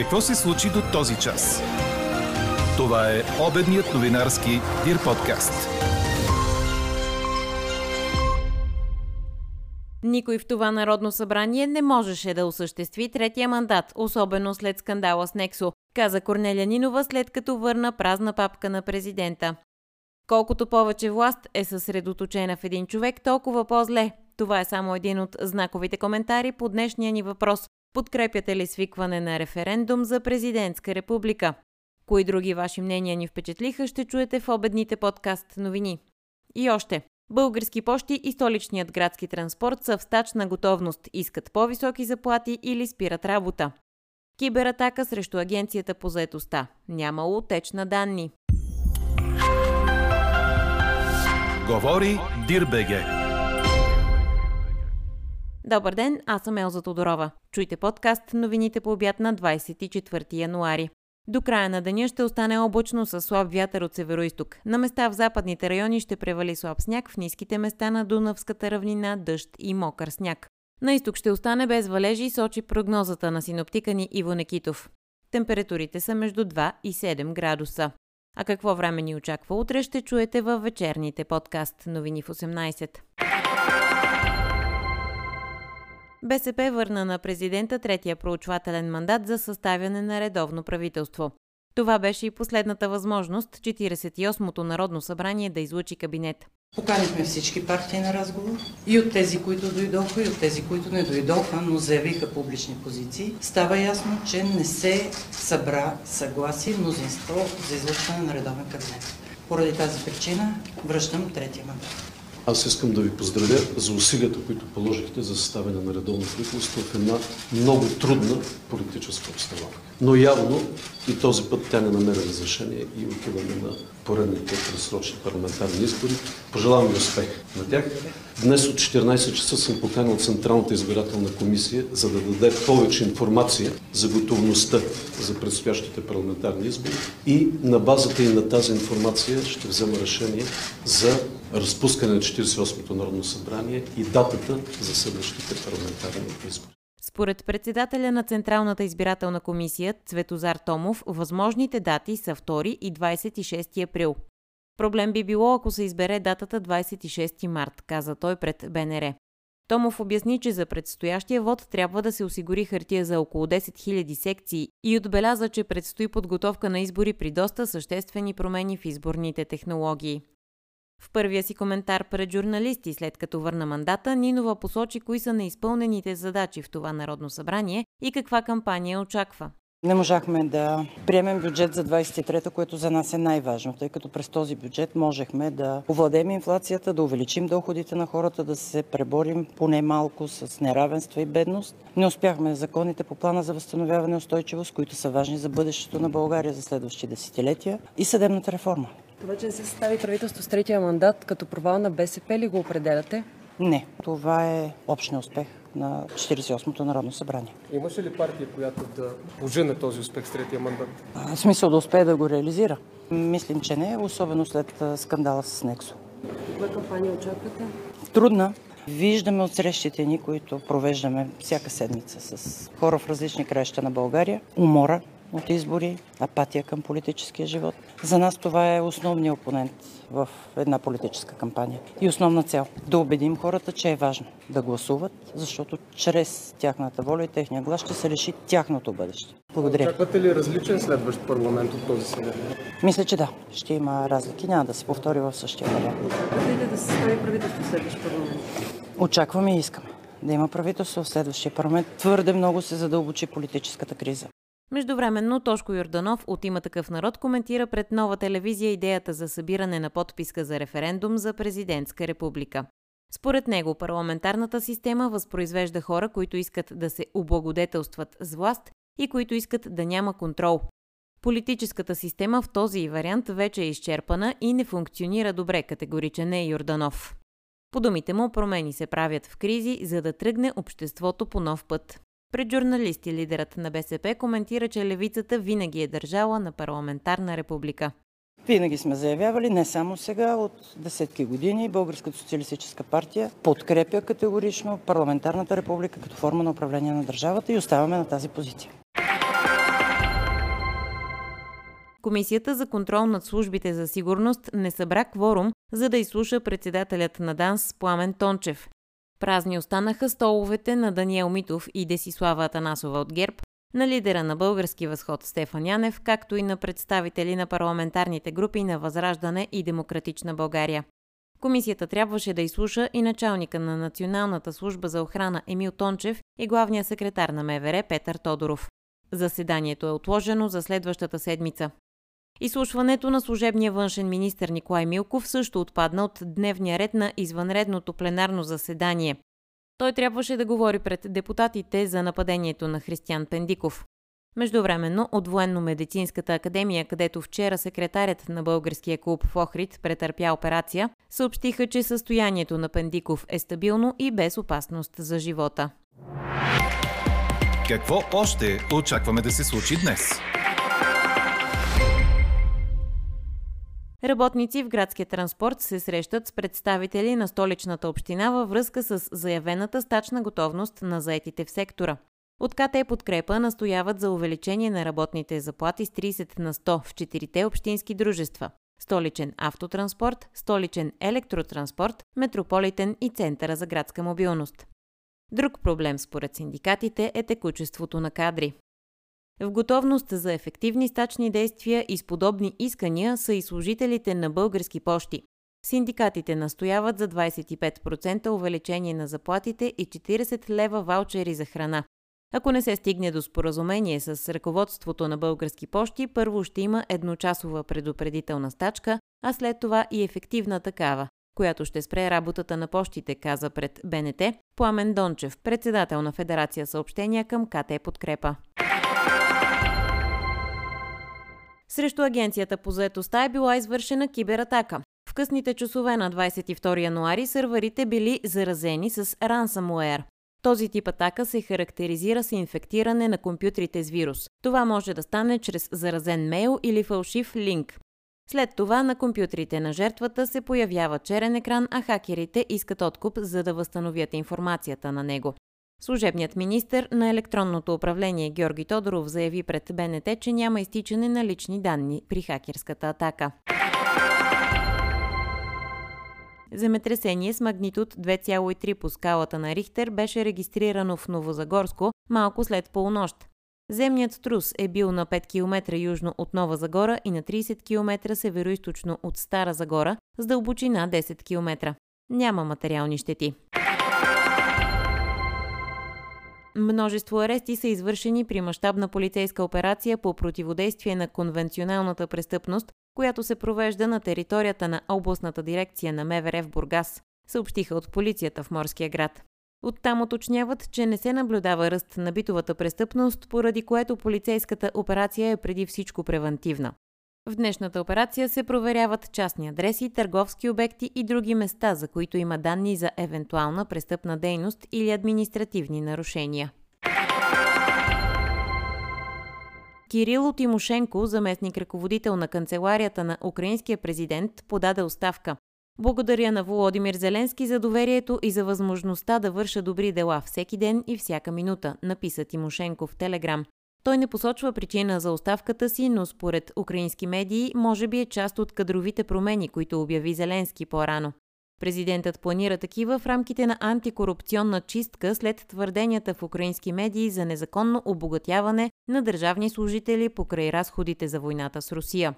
Какво се случи до този час? Това е обедният новинарски Дир подкаст. Никой в това народно събрание не можеше да осъществи третия мандат, особено след скандала с Нексо, каза Корнелия Нинова след като върна празна папка на президента. Колкото повече власт е съсредоточена в един човек, толкова по-зле. Това е само един от знаковите коментари по днешния ни въпрос. Подкрепяте ли свикване на референдум за президентска република? Кои други ваши мнения ни впечатлиха, ще чуете в обедните подкаст новини. И още. Български пощи и столичният градски транспорт са в стачна готовност, искат по-високи заплати или спират работа. Кибератака срещу агенцията по заетостта. Нямало теч на данни. Говори Дирбеге. Добър ден, аз съм Елза Тодорова. Чуйте подкаст новините по обяд на 24 януари. До края на деня ще остане облачно с слаб вятър от североисток. На места в западните райони ще превали слаб сняг, в ниските места на Дунавската равнина дъжд и мокър сняг. На изток ще остане без валежи, сочи прогнозата на синоптика ни Иво Некитов. Температурите са между 2 и 7 градуса. А какво време ни очаква утре ще чуете във вечерните подкаст новини в 18. БСП върна на президента третия проучвателен мандат за съставяне на редовно правителство. Това беше и последната възможност 48-то Народно събрание да излучи кабинет. Поканихме всички партии на разговор. И от тези, които дойдоха, и от тези, които не дойдоха, но заявиха публични позиции. Става ясно, че не се събра съгласие мнозинство за излъчване на редовен кабинет. Поради тази причина връщам третия мандат. Аз искам да ви поздравя за усилията, които положихте за съставяне на редовно правителство в една много трудна политическа обстановка. Но явно и този път тя не намери разрешение и отиваме на поредните предсрочни парламентарни избори. Пожелавам ви успех на тях. Днес от 14 часа съм поканил Централната избирателна комисия, за да даде повече информация за готовността за предстоящите парламентарни избори и на базата и на тази информация ще взема решение за разпускане на 48-то Народно събрание и датата за следващите парламентарни избори. Според председателя на Централната избирателна комисия Цветозар Томов, възможните дати са 2 и 26 април. Проблем би било, ако се избере датата 26 март, каза той пред БНР. Томов обясни, че за предстоящия вод трябва да се осигури хартия за около 10 000 секции и отбеляза, че предстои подготовка на избори при доста съществени промени в изборните технологии. В първия си коментар пред журналисти, след като върна мандата, Нинова посочи кои са неизпълнените задачи в това Народно събрание и каква кампания очаква. Не можахме да приемем бюджет за 23-та, което за нас е най-важно, тъй като през този бюджет можехме да овладеем инфлацията, да увеличим доходите на хората, да се преборим поне малко с неравенство и бедност. Не успяхме законите по плана за възстановяване и устойчивост, които са важни за бъдещето на България за следващи десетилетия и съдебната реформа. Това, че не се състави правителство с третия мандат, като провал на БСП ли го определяте? Не, това е общ успех на 48-то Народно събрание. Имаше ли партия, която да пожене този успех с третия мандат? В смисъл да успее да го реализира? Мислим, че не, особено след скандала с Нексо. Каква кампания очаквате? Трудна. Виждаме от срещите ни, които провеждаме всяка седмица с хора в различни краища на България, умора от избори, апатия към политическия живот. За нас това е основният опонент в една политическа кампания. И основна цел – да убедим хората, че е важно да гласуват, защото чрез тяхната воля и техния глас ще се реши тяхното бъдеще. Благодаря. Очаквате ли различен следващ парламент от този сега? Мисля, че да. Ще има разлики. Няма да се повтори в същия вариант. Очаквате ли да се състави правителство в следващ парламент? Очакваме и искаме да има правителство в следващия парламент. Твърде много се задълбочи политическата криза. Междувременно Тошко Йорданов от има такъв народ коментира пред нова телевизия идеята за събиране на подписка за референдум за президентска република. Според него парламентарната система възпроизвежда хора, които искат да се облагодетелстват с власт и които искат да няма контрол. Политическата система в този вариант вече е изчерпана и не функционира добре, категоричен е Йорданов. По думите му, промени се правят в кризи, за да тръгне обществото по нов път. Пред журналисти лидерът на БСП коментира, че левицата винаги е държала на парламентарна република. Винаги сме заявявали, не само сега, от десетки години, Българската социалистическа партия подкрепя категорично парламентарната република като форма на управление на държавата и оставаме на тази позиция. Комисията за контрол над службите за сигурност не събра кворум, за да изслуша председателят на ДАНС Пламен Тончев. Празни останаха столовете на Даниел Митов и Десислава Атанасова от ГЕРБ, на лидера на Български възход Стефан Янев, както и на представители на парламентарните групи на Възраждане и Демократична България. Комисията трябваше да изслуша и началника на Националната служба за охрана Емил Тончев и главния секретар на МВР Петър Тодоров. Заседанието е отложено за следващата седмица. Изслушването на служебния външен министр Николай Милков също отпадна от дневния ред на извънредното пленарно заседание. Той трябваше да говори пред депутатите за нападението на Християн Пендиков. Междувременно от Военно-медицинската академия, където вчера секретарят на българския клуб в Охрид претърпя операция, съобщиха, че състоянието на Пендиков е стабилно и без опасност за живота. Какво още очакваме да се случи днес? Работници в градския транспорт се срещат с представители на столичната община във връзка с заявената стачна готовност на заетите в сектора. От КТ подкрепа настояват за увеличение на работните заплати с 30 на 100 в четирите общински дружества – столичен автотранспорт, столичен електротранспорт, метрополитен и Центъра за градска мобилност. Друг проблем според синдикатите е текучеството на кадри. В готовност за ефективни стачни действия и с подобни искания са и служителите на български пощи. Синдикатите настояват за 25% увеличение на заплатите и 40 лева ваучери за храна. Ако не се стигне до споразумение с ръководството на български пощи, първо ще има едночасова предупредителна стачка, а след това и ефективна такава, която ще спре работата на пощите, каза пред БНТ Пламен Дончев, председател на Федерация съобщения към КТ Подкрепа. Срещу агенцията по заетостта е била извършена кибератака. В късните часове на 22 януари сървърите били заразени с ransomware. Този тип атака се характеризира с инфектиране на компютрите с вирус. Това може да стане чрез заразен мейл или фалшив линк. След това на компютрите на жертвата се появява черен екран, а хакерите искат откуп, за да възстановят информацията на него. Служебният министр на електронното управление Георги Тодоров заяви пред БНТ, че няма изтичане на лични данни при хакерската атака. Земетресение с магнитуд 2,3 по скалата на Рихтер беше регистрирано в Новозагорско малко след полунощ. Земният трус е бил на 5 км южно от Нова Загора и на 30 км североизточно от Стара Загора с дълбочина 10 км. Няма материални щети. Множество арести са извършени при мащабна полицейска операция по противодействие на конвенционалната престъпност, която се провежда на територията на областната дирекция на МВР в Бургас, съобщиха от полицията в Морския град. Оттам уточняват, че не се наблюдава ръст на битовата престъпност, поради което полицейската операция е преди всичко превентивна. В днешната операция се проверяват частни адреси, търговски обекти и други места, за които има данни за евентуална престъпна дейност или административни нарушения. Кирило Тимошенко, заместник ръководител на канцеларията на украинския президент, подаде оставка. Благодаря на Володимир Зеленски за доверието и за възможността да върша добри дела всеки ден и всяка минута, написа Тимошенко в Телеграм. Той не посочва причина за оставката си, но според украински медии може би е част от кадровите промени, които обяви Зеленски по-рано. Президентът планира такива в рамките на антикорупционна чистка след твърденията в украински медии за незаконно обогатяване на държавни служители покрай разходите за войната с Русия.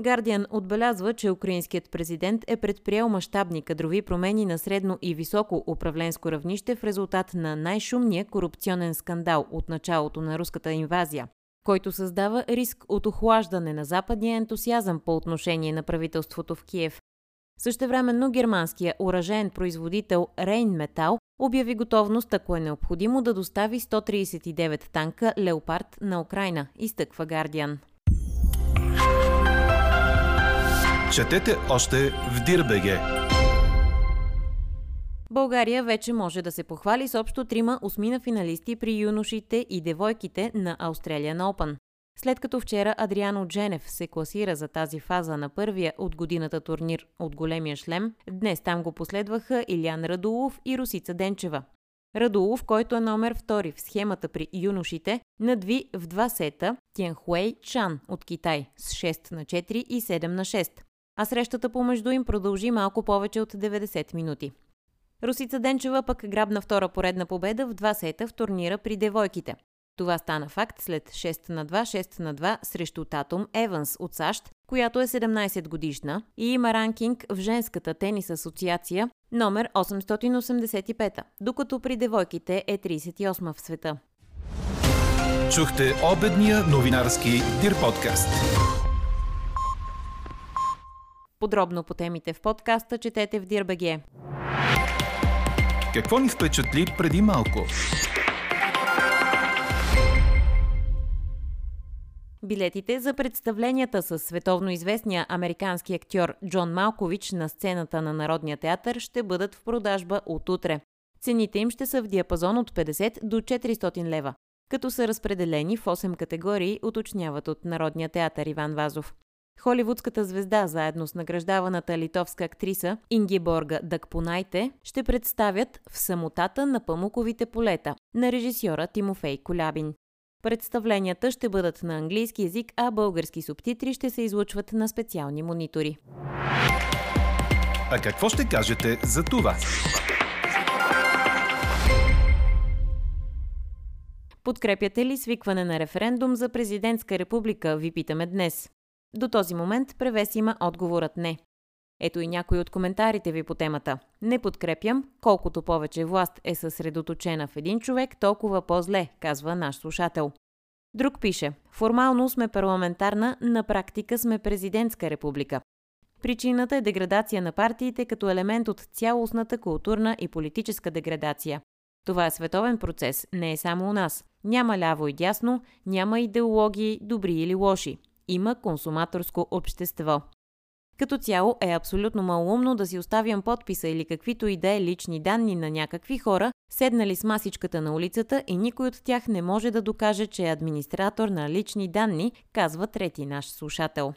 Гардиан отбелязва, че украинският президент е предприел мащабни кадрови промени на средно и високо управленско равнище в резултат на най-шумния корупционен скандал от началото на руската инвазия, който създава риск от охлаждане на западния ентусиазъм по отношение на правителството в Киев. Същевременно германския уражен производител Рейн Метал обяви готовност, ако е необходимо, да достави 139 танка Леопард на Украина, изтъква Гардиан. Четете още в Дирбеге. България вече може да се похвали с общо трима осмина финалисти при юношите и девойките на Australian Open. След като вчера Адриано Дженев се класира за тази фаза на първия от годината турнир от големия шлем, днес там го последваха Илян Радулов и Русица Денчева. Радулов, който е номер втори в схемата при юношите, надви в два сета Тянхуей Чан от Китай с 6 на 4 и 7 на 6. А срещата помежду им продължи малко повече от 90 минути. Русица Денчева пък грабна втора поредна победа в два сета в турнира при девойките. Това стана факт след 6 на 2, 6 на 2 срещу Татум Еванс от САЩ, която е 17 годишна и има ранкинг в женската тенис асоциация номер 885, докато при девойките е 38 в света. Чухте обедния новинарски Дир подкаст. Подробно по темите в подкаста четете в Дирбеге. Какво ни впечатли преди малко? Билетите за представленията с световно известния американски актьор Джон Малкович на сцената на Народния театър ще бъдат в продажба от утре. Цените им ще са в диапазон от 50 до 400 лева, като са разпределени в 8 категории, уточняват от Народния театър Иван Вазов. Холивудската звезда, заедно с награждаваната литовска актриса Ингиборга Дъкпонайте, ще представят в самотата на памуковите полета на режисьора Тимофей Колябин. Представленията ще бъдат на английски язик, а български субтитри ще се излучват на специални монитори. А какво ще кажете за това? Подкрепяте ли свикване на референдум за президентска република, ви питаме днес. До този момент превес има отговорът не. Ето и някои от коментарите ви по темата. Не подкрепям, колкото повече власт е съсредоточена в един човек, толкова по-зле, казва наш слушател. Друг пише, формално сме парламентарна, на практика сме президентска република. Причината е деградация на партиите като елемент от цялостната културна и политическа деградация. Това е световен процес, не е само у нас. Няма ляво и дясно, няма идеологии, добри или лоши. Има консуматорско общество. Като цяло е абсолютно малумно да си оставям подписа или каквито и да е лични данни на някакви хора, седнали с масичката на улицата и никой от тях не може да докаже, че е администратор на лични данни, казва трети наш слушател.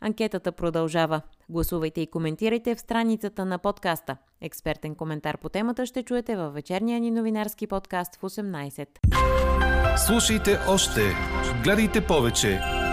Анкетата продължава. Гласувайте и коментирайте в страницата на подкаста. Експертен коментар по темата ще чуете във вечерния ни новинарски подкаст в 18. Слушайте още, гледайте повече